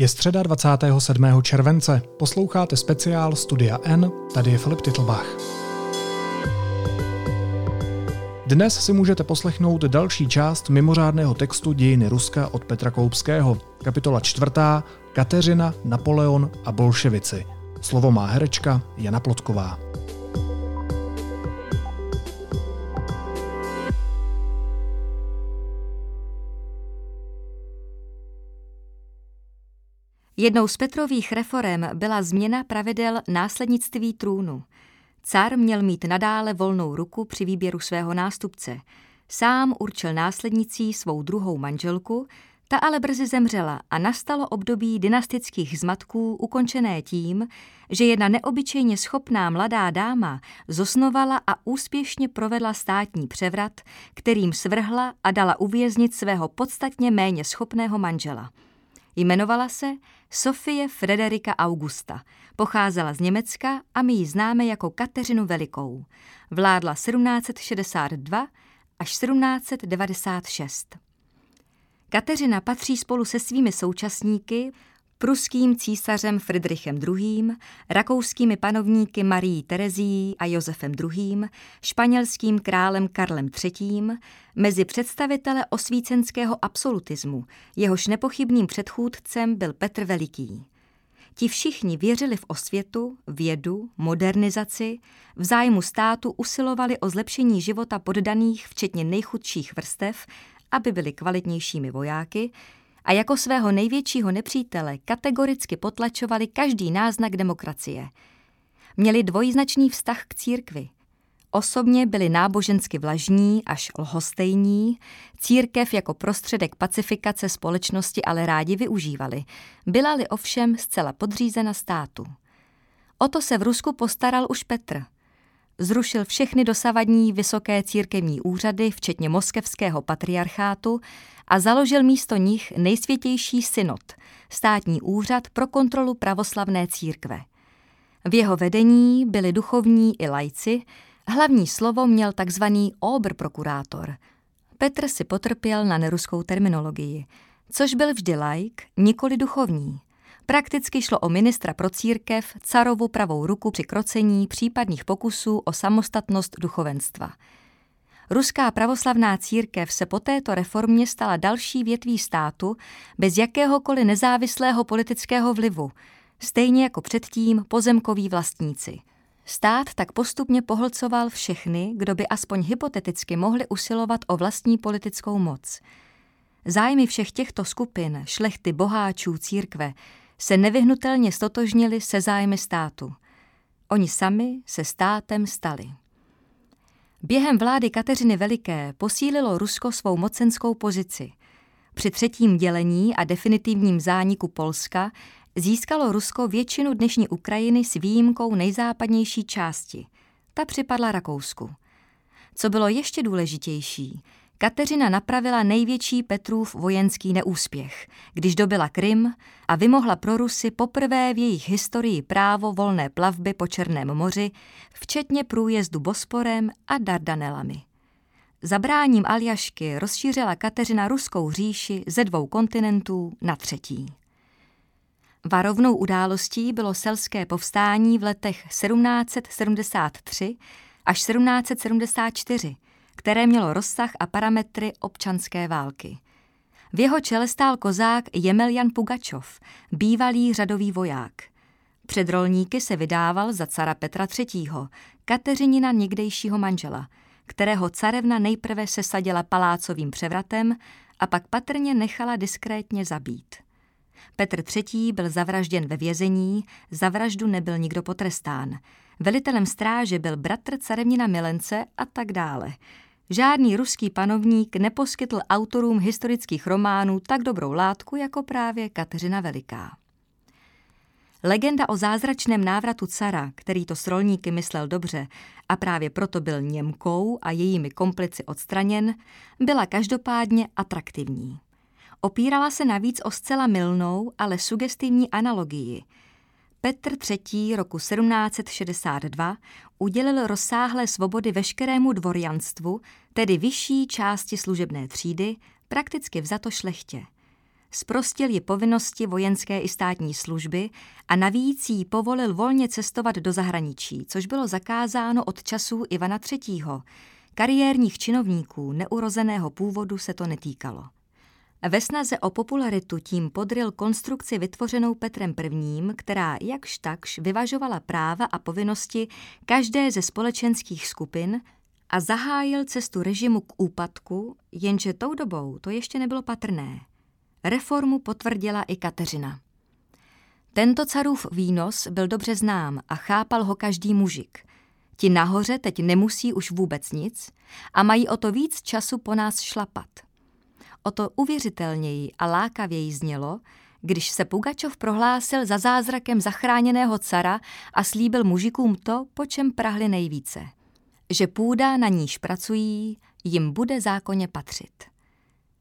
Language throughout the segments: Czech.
Je středa 27. července. Posloucháte speciál Studia N, tady je Filip Titlbach. Dnes si můžete poslechnout další část mimořádného textu Dějiny Ruska od Petra Koupského. Kapitola čtvrtá Kateřina, Napoleon a bolševici. Slovo má herečka Jana Plotková. Jednou z Petrových reform byla změna pravidel následnictví trůnu. Cár měl mít nadále volnou ruku při výběru svého nástupce. Sám určil následnicí svou druhou manželku, ta ale brzy zemřela a nastalo období dynastických zmatků ukončené tím, že jedna neobyčejně schopná mladá dáma zosnovala a úspěšně provedla státní převrat, kterým svrhla a dala uvěznit svého podstatně méně schopného manžela. Jmenovala se Sofie Frederika Augusta. Pocházela z Německa a my ji známe jako Kateřinu Velikou. Vládla 1762 až 1796. Kateřina patří spolu se svými současníky pruským císařem Friedrichem II., rakouskými panovníky Marií Terezí a Josefem II., španělským králem Karlem III., mezi představitele osvícenského absolutismu, jehož nepochybným předchůdcem byl Petr Veliký. Ti všichni věřili v osvětu, vědu, modernizaci, v zájmu státu usilovali o zlepšení života poddaných, včetně nejchudších vrstev, aby byli kvalitnějšími vojáky, a jako svého největšího nepřítele kategoricky potlačovali každý náznak demokracie. Měli dvojznačný vztah k církvi. Osobně byli nábožensky vlažní až lhostejní, církev jako prostředek pacifikace společnosti ale rádi využívali, byla-li ovšem zcela podřízena státu. O to se v Rusku postaral už Petr – zrušil všechny dosavadní vysoké církevní úřady, včetně moskevského patriarchátu, a založil místo nich nejsvětější synod, státní úřad pro kontrolu pravoslavné církve. V jeho vedení byli duchovní i lajci, hlavní slovo měl takzvaný obr-prokurátor. Petr si potrpěl na neruskou terminologii, což byl vždy laik, nikoli duchovní. Prakticky šlo o ministra pro církev, carovu pravou ruku při krocení případných pokusů o samostatnost duchovenstva. Ruská pravoslavná církev se po této reformě stala další větví státu bez jakéhokoliv nezávislého politického vlivu, stejně jako předtím pozemkoví vlastníci. Stát tak postupně pohlcoval všechny, kdo by aspoň hypoteticky mohli usilovat o vlastní politickou moc. Zájmy všech těchto skupin, šlechty boháčů církve, se nevyhnutelně stotožnili se zájmy státu. Oni sami se státem stali. Během vlády Kateřiny Veliké posílilo Rusko svou mocenskou pozici. Při třetím dělení a definitivním zániku Polska získalo Rusko většinu dnešní Ukrajiny s výjimkou nejzápadnější části. Ta připadla Rakousku. Co bylo ještě důležitější, Kateřina napravila největší Petrův vojenský neúspěch, když dobila Krym a vymohla pro Rusy poprvé v jejich historii právo volné plavby po Černém moři, včetně průjezdu Bosporem a Dardanelami. Zabráním Aljašky rozšířila Kateřina ruskou říši ze dvou kontinentů na třetí. Varovnou událostí bylo selské povstání v letech 1773 až 1774, které mělo rozsah a parametry občanské války. V jeho čele stál kozák Jemeljan Pugačov, bývalý řadový voják. Před rolníky se vydával za cara Petra III., Kateřinina někdejšího manžela, kterého carevna nejprve sesadila palácovým převratem a pak patrně nechala diskrétně zabít. Petr III. byl zavražděn ve vězení, za vraždu nebyl nikdo potrestán. Velitelem stráže byl bratr carevnina Milence a tak dále. Žádný ruský panovník neposkytl autorům historických románů tak dobrou látku jako právě Kateřina Veliká. Legenda o zázračném návratu cara, který to s rolníky myslel dobře a právě proto byl Němkou a jejími komplici odstraněn, byla každopádně atraktivní. Opírala se navíc o zcela milnou, ale sugestivní analogii – Petr III. roku 1762 udělil rozsáhlé svobody veškerému dvorjanstvu, tedy vyšší části služebné třídy, prakticky vzato šlechtě. Sprostil ji povinnosti vojenské i státní služby a navíc jí povolil volně cestovat do zahraničí, což bylo zakázáno od časů Ivana III. Kariérních činovníků neurozeného původu se to netýkalo. Ve snaze o popularitu tím podryl konstrukci vytvořenou Petrem I., která jakž takž vyvažovala práva a povinnosti každé ze společenských skupin a zahájil cestu režimu k úpadku, jenže tou dobou to ještě nebylo patrné. Reformu potvrdila i Kateřina. Tento carův výnos byl dobře znám a chápal ho každý mužik. Ti nahoře teď nemusí už vůbec nic a mají o to víc času po nás šlapat. O to uvěřitelněji a lákavěji znělo, když se Pugačov prohlásil za zázrakem zachráněného cara a slíbil mužikům to, po čem prahli nejvíce. Že půda, na níž pracují, jim bude zákonně patřit.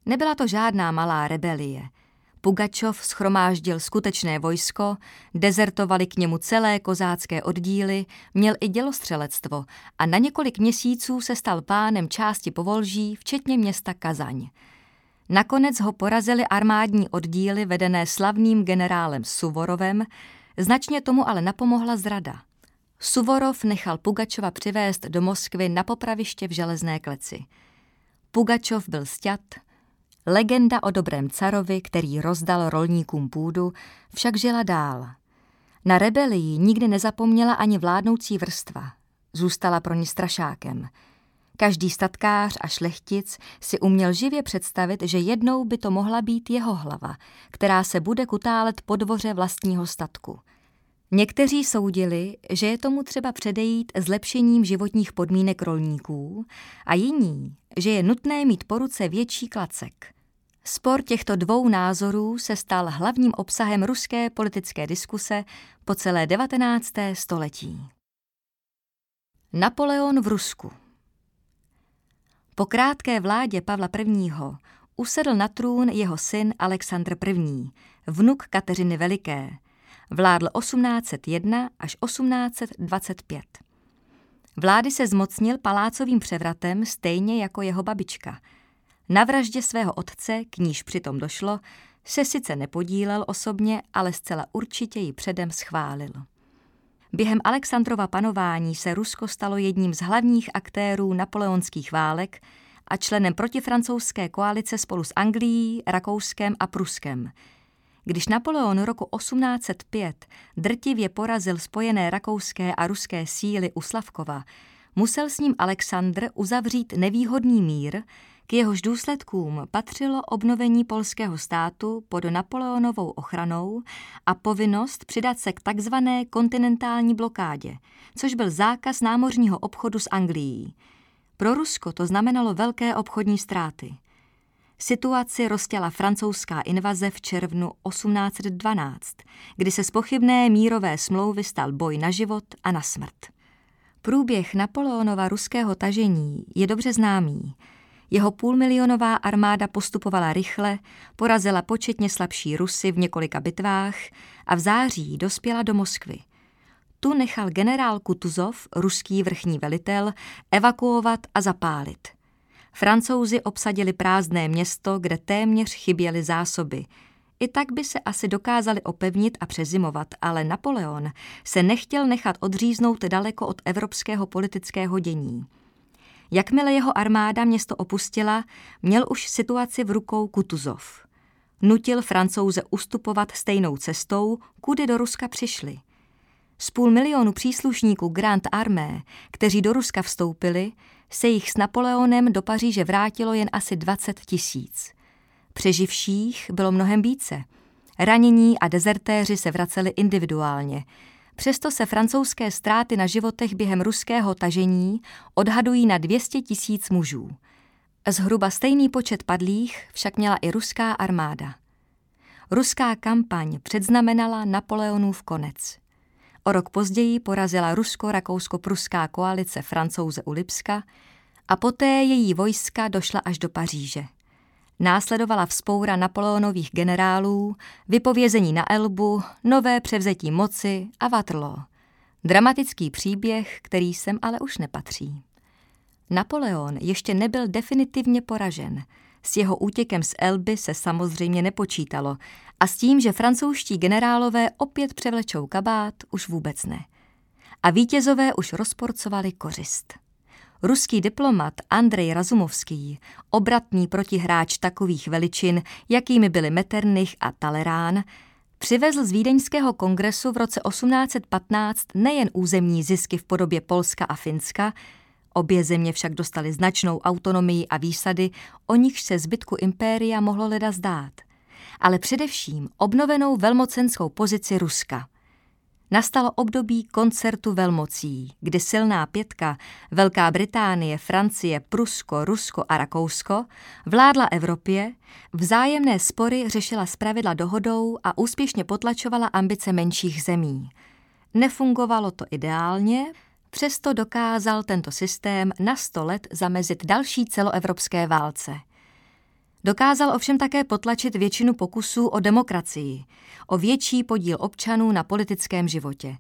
Nebyla to žádná malá rebelie. Pugačov schromáždil skutečné vojsko, dezertovali k němu celé kozácké oddíly, měl i dělostřelectvo a na několik měsíců se stal pánem části Povolží, včetně města Kazaň. Nakonec ho porazili armádní oddíly vedené slavným generálem Suvorovem, značně tomu ale napomohla zrada. Suvorov nechal Pugačova přivést do Moskvy na popraviště v železné kleci. Pugačov byl sťat, legenda o dobrém carovi, který rozdal rolníkům půdu, však žila dál. Na rebelii nikdy nezapomněla ani vládnoucí vrstva. Zůstala pro ní strašákem – Každý statkář a šlechtic si uměl živě představit, že jednou by to mohla být jeho hlava, která se bude kutálet po dvoře vlastního statku. Někteří soudili, že je tomu třeba předejít zlepšením životních podmínek rolníků a jiní, že je nutné mít po ruce větší klacek. Spor těchto dvou názorů se stal hlavním obsahem ruské politické diskuse po celé 19. století. Napoleon v Rusku po krátké vládě Pavla I. usedl na trůn jeho syn Alexandr I., vnuk Kateřiny Veliké. Vládl 1801 až 1825. Vlády se zmocnil palácovým převratem stejně jako jeho babička. Na vraždě svého otce, k níž přitom došlo, se sice nepodílel osobně, ale zcela určitě ji předem schválil. Během Alexandrova panování se Rusko stalo jedním z hlavních aktérů napoleonských válek a členem protifrancouzské koalice spolu s Anglií, Rakouskem a Pruskem. Když Napoleon roku 1805 drtivě porazil spojené rakouské a ruské síly u Slavkova, musel s ním Alexandr uzavřít nevýhodný mír, k jehož důsledkům patřilo obnovení polského státu pod Napoleonovou ochranou a povinnost přidat se k takzvané kontinentální blokádě, což byl zákaz námořního obchodu s Anglií. Pro Rusko to znamenalo velké obchodní ztráty. Situaci roztěla francouzská invaze v červnu 1812, kdy se z pochybné mírové smlouvy stal boj na život a na smrt. Průběh Napoleonova ruského tažení je dobře známý – jeho půlmilionová armáda postupovala rychle, porazila početně slabší Rusy v několika bitvách a v září dospěla do Moskvy. Tu nechal generál Kutuzov, ruský vrchní velitel, evakuovat a zapálit. Francouzi obsadili prázdné město, kde téměř chyběly zásoby. I tak by se asi dokázali opevnit a přezimovat, ale Napoleon se nechtěl nechat odříznout daleko od evropského politického dění. Jakmile jeho armáda město opustila, měl už situaci v rukou Kutuzov. Nutil francouze ustupovat stejnou cestou, kudy do Ruska přišli. Z půl milionu příslušníků Grand Armée, kteří do Ruska vstoupili, se jich s Napoleonem do Paříže vrátilo jen asi 20 tisíc. Přeživších bylo mnohem více. Ranění a dezertéři se vraceli individuálně – Přesto se francouzské ztráty na životech během ruského tažení odhadují na 200 tisíc mužů. Zhruba stejný počet padlých však měla i ruská armáda. Ruská kampaň předznamenala Napoleonův konec. O rok později porazila rusko-rakousko-pruská koalice francouze u Lipska a poté její vojska došla až do Paříže. Následovala vzpoura Napoleonových generálů, vypovězení na Elbu, nové převzetí moci a Waterloo. Dramatický příběh, který sem ale už nepatří. Napoleon ještě nebyl definitivně poražen. S jeho útěkem z Elby se samozřejmě nepočítalo a s tím, že francouzští generálové opět převlečou kabát, už vůbec ne. A vítězové už rozporcovali kořist. Ruský diplomat Andrej Razumovský, obratný protihráč takových veličin, jakými byli Metternich a Talleyrand, přivezl z Vídeňského kongresu v roce 1815 nejen územní zisky v podobě Polska a Finska, obě země však dostaly značnou autonomii a výsady, o nichž se zbytku impéria mohlo leda zdát, ale především obnovenou velmocenskou pozici Ruska – Nastalo období koncertu velmocí, kdy silná pětka Velká Británie, Francie, Prusko, Rusko a Rakousko vládla Evropě, vzájemné spory řešila zpravidla dohodou a úspěšně potlačovala ambice menších zemí. Nefungovalo to ideálně, přesto dokázal tento systém na sto let zamezit další celoevropské válce – Dokázal ovšem také potlačit většinu pokusů o demokracii, o větší podíl občanů na politickém životě.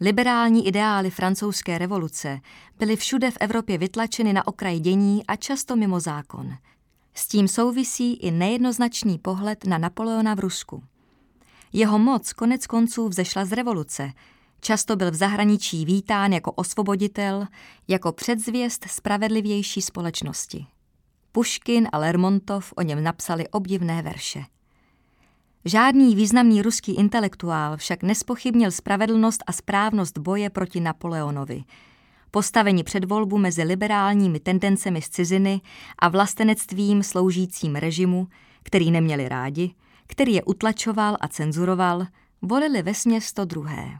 Liberální ideály francouzské revoluce byly všude v Evropě vytlačeny na okraj dění a často mimo zákon. S tím souvisí i nejednoznačný pohled na Napoleona v Rusku. Jeho moc konec konců vzešla z revoluce, často byl v zahraničí vítán jako osvoboditel, jako předzvěst spravedlivější společnosti. Puškin a Lermontov o něm napsali obdivné verše. Žádný významný ruský intelektuál však nespochybnil spravedlnost a správnost boje proti Napoleonovi. Postavení před volbu mezi liberálními tendencemi z ciziny a vlastenectvím sloužícím režimu, který neměli rádi, který je utlačoval a cenzuroval, volili vesměs to druhé.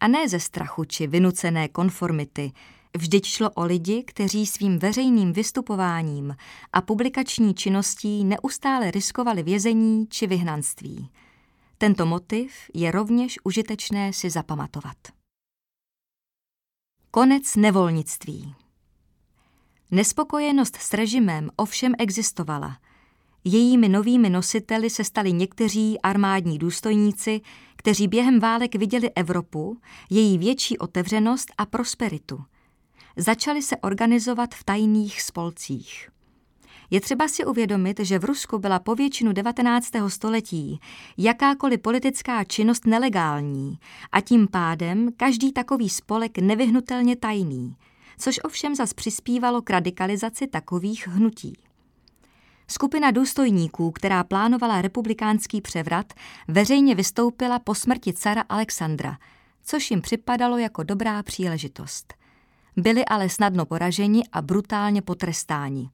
A ne ze strachu či vynucené konformity, Vždyť šlo o lidi, kteří svým veřejným vystupováním a publikační činností neustále riskovali vězení či vyhnanství. Tento motiv je rovněž užitečné si zapamatovat. Konec nevolnictví Nespokojenost s režimem ovšem existovala. Jejími novými nositeli se stali někteří armádní důstojníci, kteří během válek viděli Evropu, její větší otevřenost a prosperitu – začaly se organizovat v tajných spolcích. Je třeba si uvědomit, že v Rusku byla po většinu 19. století jakákoliv politická činnost nelegální a tím pádem každý takový spolek nevyhnutelně tajný, což ovšem zas přispívalo k radikalizaci takových hnutí. Skupina důstojníků, která plánovala republikánský převrat, veřejně vystoupila po smrti cara Alexandra, což jim připadalo jako dobrá příležitost byli ale snadno poraženi a brutálně potrestáni.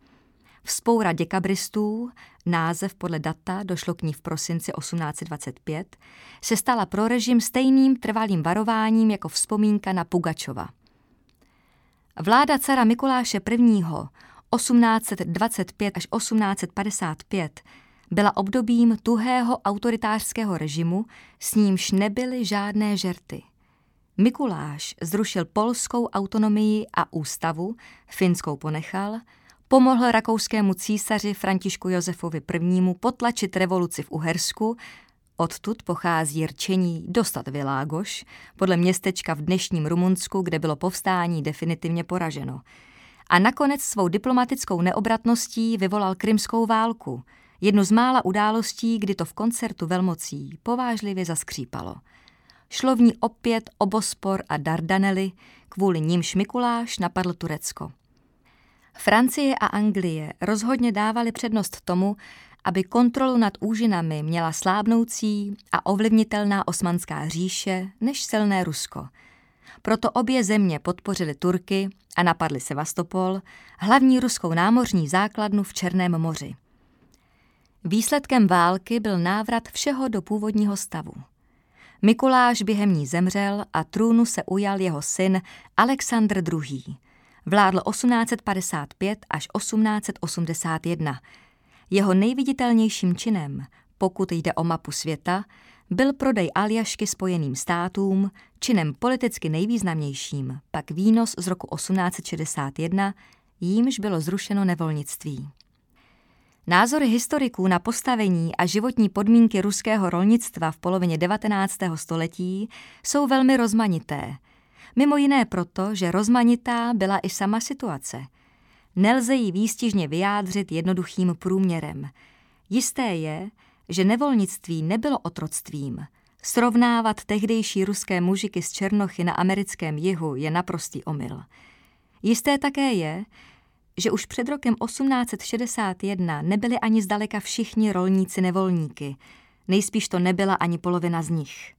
Vzpoura děkabristů, název podle data, došlo k ní v prosinci 1825, se stala pro režim stejným trvalým varováním jako vzpomínka na Pugačova. Vláda cara Mikuláše I. 1825 až 1855 byla obdobím tuhého autoritářského režimu, s nímž nebyly žádné žerty. Mikuláš zrušil polskou autonomii a ústavu, finskou ponechal, pomohl rakouskému císaři Františku Josefovi I. potlačit revoluci v Uhersku, odtud pochází rčení dostat Világoš, podle městečka v dnešním Rumunsku, kde bylo povstání definitivně poraženo. A nakonec svou diplomatickou neobratností vyvolal krymskou válku, jednu z mála událostí, kdy to v koncertu velmocí povážlivě zaskřípalo – Šlo v ní opět o Bospor a Dardanely, kvůli nímž Mikuláš napadl Turecko. Francie a Anglie rozhodně dávaly přednost tomu, aby kontrolu nad úžinami měla slábnoucí a ovlivnitelná osmanská říše než silné Rusko. Proto obě země podpořily Turky a napadly Sevastopol, hlavní ruskou námořní základnu v Černém moři. Výsledkem války byl návrat všeho do původního stavu. Mikuláš během ní zemřel a trůnu se ujal jeho syn Alexandr II. Vládl 1855 až 1881. Jeho nejviditelnějším činem, pokud jde o mapu světa, byl prodej Aljašky spojeným státům, činem politicky nejvýznamnějším, pak výnos z roku 1861, jímž bylo zrušeno nevolnictví. Názory historiků na postavení a životní podmínky ruského rolnictva v polovině 19. století jsou velmi rozmanité. Mimo jiné proto, že rozmanitá byla i sama situace. nelze ji výstižně vyjádřit jednoduchým průměrem. Jisté je, že nevolnictví nebylo otroctvím. Srovnávat tehdejší ruské mužiky z Černochy na americkém jihu je naprostý omyl. Jisté také je, že už před rokem 1861 nebyli ani zdaleka všichni rolníci nevolníky, nejspíš to nebyla ani polovina z nich.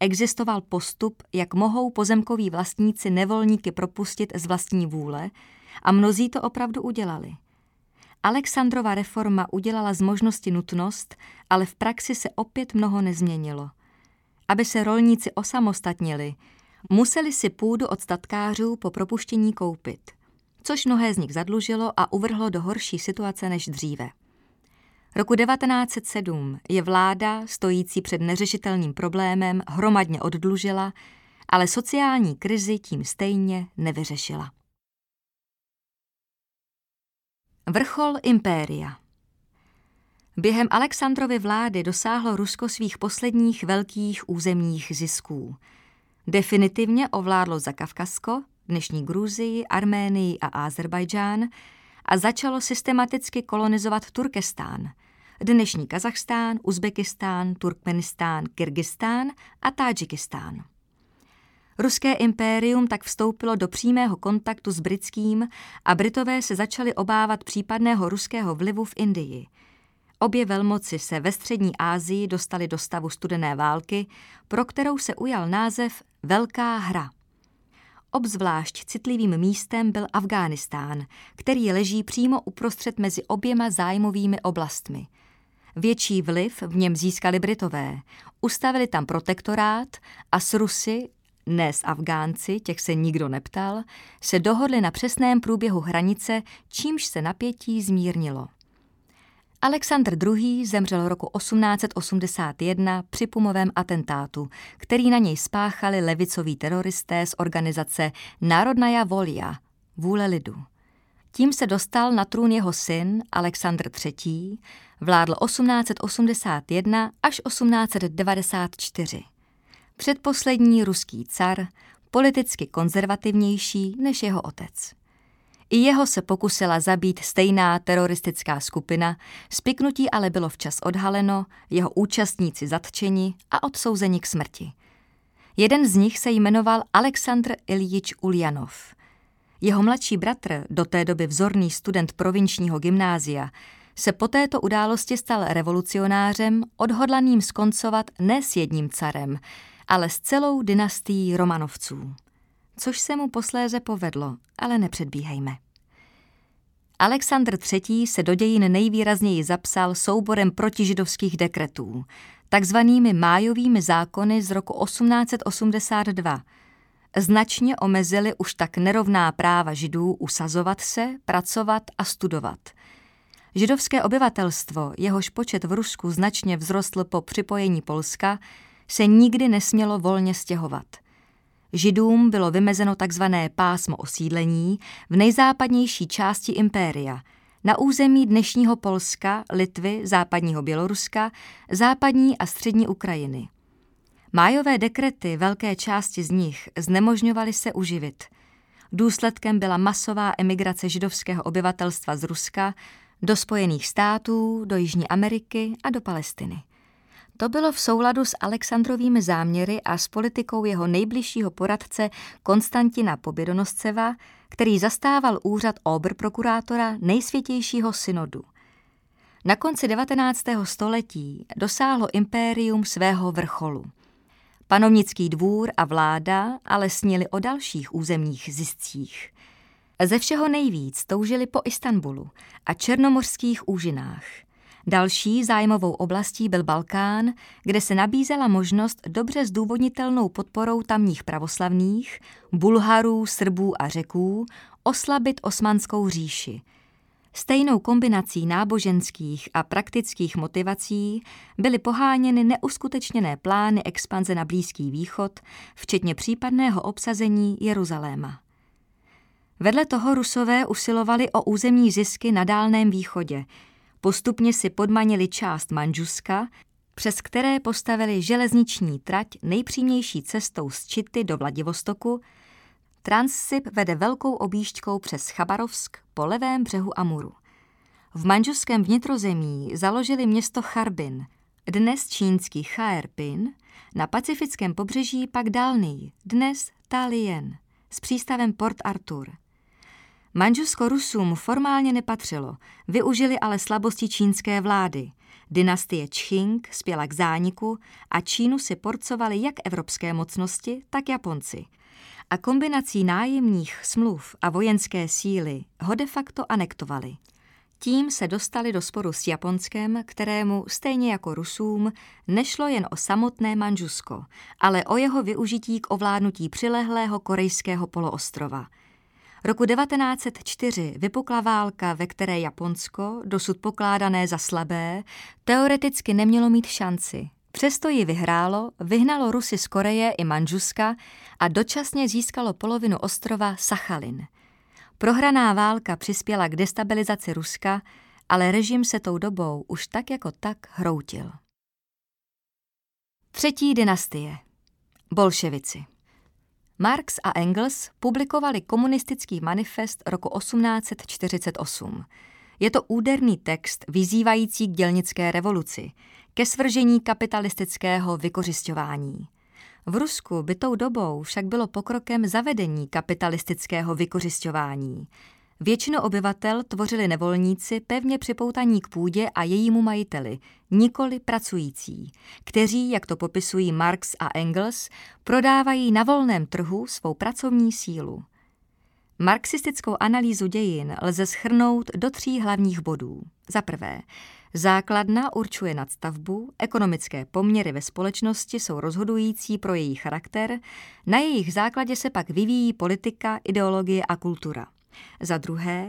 Existoval postup, jak mohou pozemkoví vlastníci nevolníky propustit z vlastní vůle a mnozí to opravdu udělali. Alexandrova reforma udělala z možnosti nutnost, ale v praxi se opět mnoho nezměnilo. Aby se rolníci osamostatnili, museli si půdu od statkářů po propuštění koupit, což mnohé z nich zadlužilo a uvrhlo do horší situace než dříve. Roku 1907 je vláda, stojící před neřešitelným problémem, hromadně oddlužila, ale sociální krizi tím stejně nevyřešila. Vrchol impéria Během Alexandrovy vlády dosáhlo Rusko svých posledních velkých územních zisků. Definitivně ovládlo Zakavkasko, dnešní Gruzii, Arménii a Azerbajdžán a začalo systematicky kolonizovat Turkestán, dnešní Kazachstán, Uzbekistán, Turkmenistán, Kyrgyzstán a Tádžikistán. Ruské impérium tak vstoupilo do přímého kontaktu s britským a Britové se začali obávat případného ruského vlivu v Indii. Obě velmoci se ve střední Asii dostali do stavu studené války, pro kterou se ujal název Velká hra. Obzvlášť citlivým místem byl Afghánistán, který leží přímo uprostřed mezi oběma zájmovými oblastmi. Větší vliv v něm získali Britové, ustavili tam protektorát a s Rusy ne s Afgánci, těch se nikdo neptal, se dohodli na přesném průběhu hranice, čímž se napětí zmírnilo. Alexandr II. zemřel roku 1881 při pumovém atentátu, který na něj spáchali levicoví teroristé z organizace Národnaja Volia, vůle lidu. Tím se dostal na trůn jeho syn Alexandr III., vládl 1881 až 1894 předposlední ruský car, politicky konzervativnější než jeho otec. I jeho se pokusila zabít stejná teroristická skupina, spiknutí ale bylo včas odhaleno, jeho účastníci zatčeni a odsouzeni k smrti. Jeden z nich se jmenoval Aleksandr Iljič Uljanov. Jeho mladší bratr, do té doby vzorný student provinčního gymnázia, se po této události stal revolucionářem, odhodlaným skoncovat ne s jedním carem, ale s celou dynastií Romanovců. Což se mu posléze povedlo, ale nepředbíhejme. Alexandr III. se do dějin nejvýrazněji zapsal souborem protižidovských dekretů, takzvanými májovými zákony z roku 1882. Značně omezili už tak nerovná práva židů usazovat se, pracovat a studovat. Židovské obyvatelstvo, jehož počet v Rusku značně vzrostl po připojení Polska, se nikdy nesmělo volně stěhovat. Židům bylo vymezeno takzvané pásmo osídlení v nejzápadnější části impéria, na území dnešního Polska, Litvy, západního Běloruska, západní a střední Ukrajiny. Májové dekrety velké části z nich znemožňovaly se uživit. Důsledkem byla masová emigrace židovského obyvatelstva z Ruska do Spojených států, do Jižní Ameriky a do Palestiny. To bylo v souladu s Alexandrovými záměry a s politikou jeho nejbližšího poradce Konstantina Pobědonosceva, který zastával úřad prokurátora nejsvětějšího synodu. Na konci 19. století dosáhlo impérium svého vrcholu. Panovnický dvůr a vláda ale snili o dalších územních ziscích. Ze všeho nejvíc toužili po Istanbulu a černomorských úžinách – Další zájmovou oblastí byl Balkán, kde se nabízela možnost dobře zdůvodnitelnou podporou tamních pravoslavných, Bulharů, Srbů a Řeků oslabit osmanskou říši. Stejnou kombinací náboženských a praktických motivací byly poháněny neuskutečněné plány expanze na Blízký východ, včetně případného obsazení Jeruzaléma. Vedle toho Rusové usilovali o územní zisky na Dálném východě – Postupně si podmanili část Manžuska, přes které postavili železniční trať nejpřímější cestou z Čity do Vladivostoku, Transsib vede velkou objížďkou přes Chabarovsk po levém břehu Amuru. V manžuském vnitrozemí založili město Charbin, dnes čínský Chaerpin, na pacifickém pobřeží pak Dalný, dnes Talien, s přístavem Port Arthur. Manžusko Rusům formálně nepatřilo, využili ale slabosti čínské vlády. Dynastie Čching spěla k zániku a Čínu si porcovali jak evropské mocnosti, tak Japonci. A kombinací nájemních smluv a vojenské síly ho de facto anektovali. Tím se dostali do sporu s Japonskem, kterému, stejně jako Rusům, nešlo jen o samotné Manžusko, ale o jeho využití k ovládnutí přilehlého korejského poloostrova. Roku 1904 vypukla válka, ve které Japonsko, dosud pokládané za slabé, teoreticky nemělo mít šanci. Přesto ji vyhrálo, vyhnalo Rusy z Koreje i Manžuska a dočasně získalo polovinu ostrova Sachalin – Prohraná válka přispěla k destabilizaci Ruska, ale režim se tou dobou už tak jako tak hroutil. Třetí dynastie. Bolševici. Marx a Engels publikovali komunistický manifest roku 1848. Je to úderný text vyzývající k dělnické revoluci, ke svržení kapitalistického vykořišťování. V Rusku by tou dobou však bylo pokrokem zavedení kapitalistického vykořišťování. Většinu obyvatel tvořili nevolníci pevně připoutaní k půdě a jejímu majiteli, nikoli pracující, kteří, jak to popisují Marx a Engels, prodávají na volném trhu svou pracovní sílu. Marxistickou analýzu dějin lze schrnout do tří hlavních bodů. Za prvé, Základna určuje nadstavbu, ekonomické poměry ve společnosti jsou rozhodující pro její charakter, na jejich základě se pak vyvíjí politika, ideologie a kultura. Za druhé,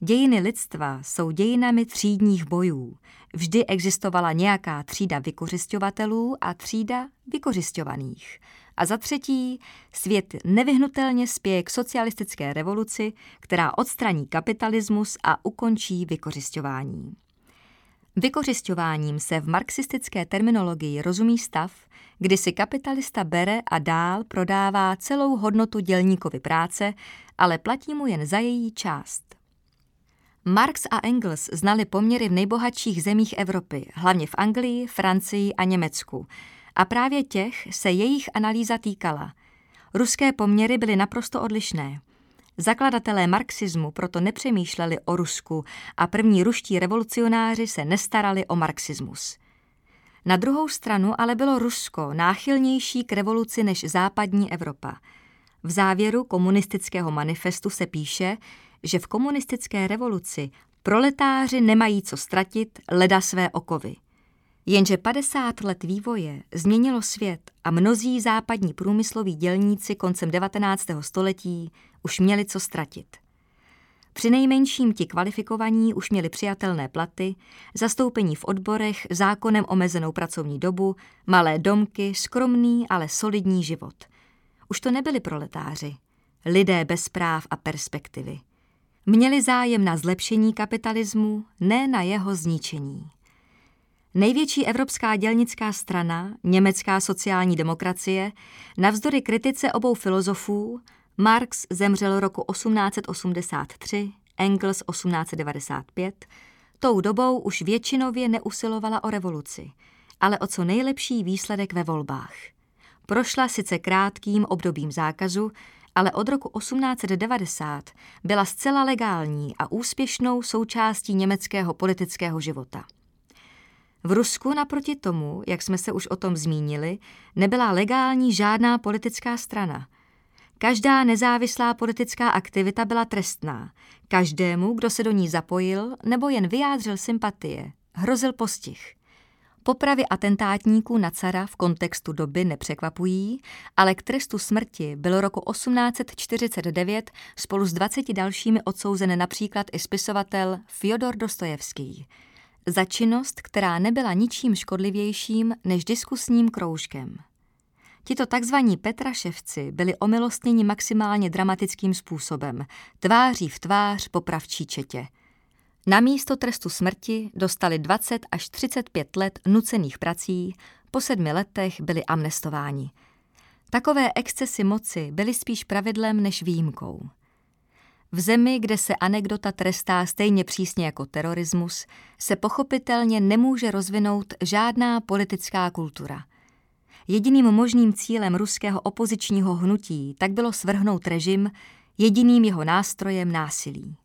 dějiny lidstva jsou dějinami třídních bojů. Vždy existovala nějaká třída vykořišťovatelů a třída vykořišťovaných. A za třetí, svět nevyhnutelně spěje k socialistické revoluci, která odstraní kapitalismus a ukončí vykořišťování. Vykořišťováním se v marxistické terminologii rozumí stav, kdy si kapitalista bere a dál prodává celou hodnotu dělníkovi práce, ale platí mu jen za její část. Marx a Engels znali poměry v nejbohatších zemích Evropy, hlavně v Anglii, Francii a Německu. A právě těch se jejich analýza týkala. Ruské poměry byly naprosto odlišné. Zakladatelé marxismu proto nepřemýšleli o Rusku a první ruští revolucionáři se nestarali o marxismus. Na druhou stranu ale bylo Rusko náchylnější k revoluci než západní Evropa. V závěru komunistického manifestu se píše, že v komunistické revoluci proletáři nemají co ztratit, leda své okovy – Jenže 50 let vývoje změnilo svět a mnozí západní průmysloví dělníci koncem 19. století už měli co ztratit. Při nejmenším ti kvalifikovaní už měli přijatelné platy, zastoupení v odborech, zákonem omezenou pracovní dobu, malé domky, skromný, ale solidní život. Už to nebyli proletáři, lidé bez práv a perspektivy. Měli zájem na zlepšení kapitalismu, ne na jeho zničení. Největší evropská dělnická strana, německá sociální demokracie, navzdory kritice obou filozofů, Marx zemřel roku 1883, Engels 1895, tou dobou už většinově neusilovala o revoluci, ale o co nejlepší výsledek ve volbách. Prošla sice krátkým obdobím zákazu, ale od roku 1890 byla zcela legální a úspěšnou součástí německého politického života. V Rusku naproti tomu, jak jsme se už o tom zmínili, nebyla legální žádná politická strana. Každá nezávislá politická aktivita byla trestná. Každému, kdo se do ní zapojil nebo jen vyjádřil sympatie, hrozil postih. Popravy atentátníků na cara v kontextu doby nepřekvapují, ale k trestu smrti byl roku 1849 spolu s 20 dalšími odsouzen například i spisovatel Fyodor Dostojevský za činnost, která nebyla ničím škodlivějším než diskusním kroužkem. Tito takzvaní Petraševci byli omilostněni maximálně dramatickým způsobem, tváří v tvář popravčí četě. Na místo trestu smrti dostali 20 až 35 let nucených prací, po sedmi letech byli amnestováni. Takové excesy moci byly spíš pravidlem než výjimkou. V zemi, kde se anekdota trestá stejně přísně jako terorismus, se pochopitelně nemůže rozvinout žádná politická kultura. Jediným možným cílem ruského opozičního hnutí tak bylo svrhnout režim, jediným jeho nástrojem násilí.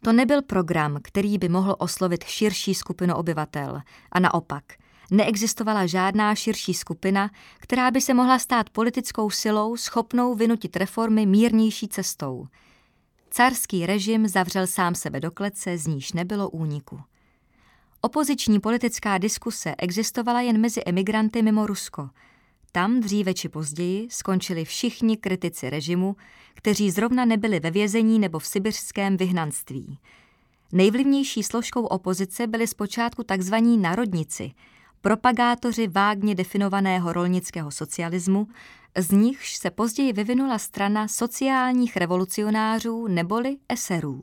To nebyl program, který by mohl oslovit širší skupinu obyvatel, a naopak, neexistovala žádná širší skupina, která by se mohla stát politickou silou schopnou vynutit reformy mírnější cestou – Carský režim zavřel sám sebe do klece, z níž nebylo úniku. Opoziční politická diskuse existovala jen mezi emigranty mimo Rusko. Tam dříve či později skončili všichni kritici režimu, kteří zrovna nebyli ve vězení nebo v sibirském vyhnanství. Nejvlivnější složkou opozice byli zpočátku tzv. narodnici – propagátoři vágně definovaného rolnického socialismu, z nichž se později vyvinula strana sociálních revolucionářů neboli eserů.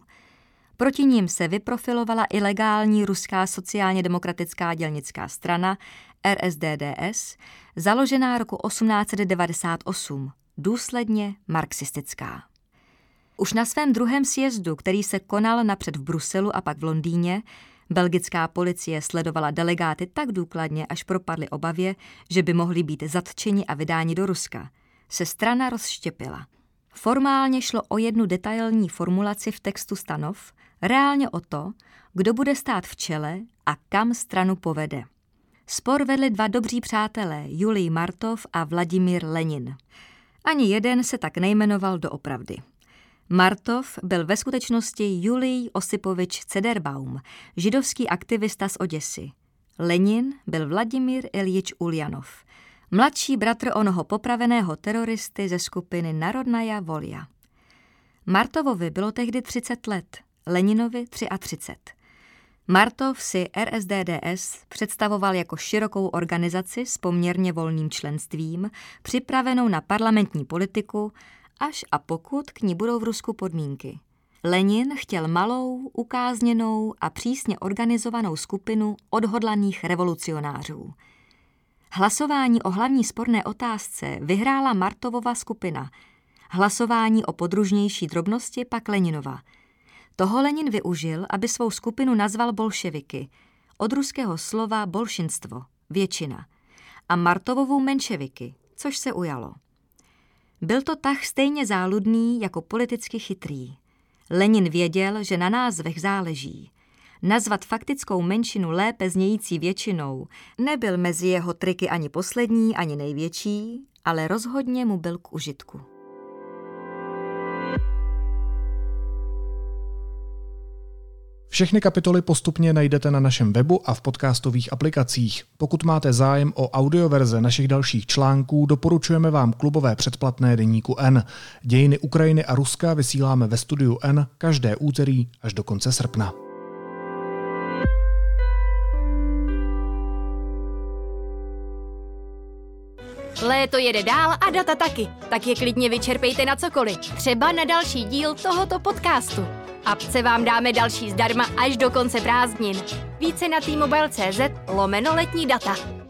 Proti ním se vyprofilovala i legální ruská sociálně demokratická dělnická strana RSDDS, založená roku 1898, důsledně marxistická. Už na svém druhém sjezdu, který se konal napřed v Bruselu a pak v Londýně, Belgická policie sledovala delegáty tak důkladně, až propadly obavě, že by mohli být zatčeni a vydáni do Ruska. Se strana rozštěpila. Formálně šlo o jednu detailní formulaci v textu stanov, reálně o to, kdo bude stát v čele a kam stranu povede. Spor vedli dva dobří přátelé, Julij Martov a Vladimír Lenin. Ani jeden se tak nejmenoval doopravdy. Martov byl ve skutečnosti Julij Osipovič Cederbaum, židovský aktivista z Oděsy. Lenin byl Vladimír Iljič Uljanov, mladší bratr onoho popraveného teroristy ze skupiny Narodnaja Volja. Martovovi bylo tehdy 30 let, Leninovi 33. Martov si RSDDS představoval jako širokou organizaci s poměrně volným členstvím, připravenou na parlamentní politiku až a pokud k ní budou v Rusku podmínky. Lenin chtěl malou, ukázněnou a přísně organizovanou skupinu odhodlaných revolucionářů. Hlasování o hlavní sporné otázce vyhrála Martovova skupina, hlasování o podružnější drobnosti pak Leninova. Toho Lenin využil, aby svou skupinu nazval bolševiky, od ruského slova bolšinstvo, většina, a Martovovou menševiky, což se ujalo. Byl to tah stejně záludný jako politicky chytrý. Lenin věděl, že na názvech záleží. Nazvat faktickou menšinu lépe znějící většinou nebyl mezi jeho triky ani poslední, ani největší, ale rozhodně mu byl k užitku. Všechny kapitoly postupně najdete na našem webu a v podcastových aplikacích. Pokud máte zájem o audioverze našich dalších článků, doporučujeme vám klubové předplatné deníku N. Dějiny Ukrajiny a Ruska vysíláme ve studiu N každé úterý až do konce srpna. Léto jede dál a data taky, tak je klidně vyčerpejte na cokoliv. Třeba na další díl tohoto podcastu. Apce vám dáme další zdarma až do konce prázdnin. Více na t lomeno letní data.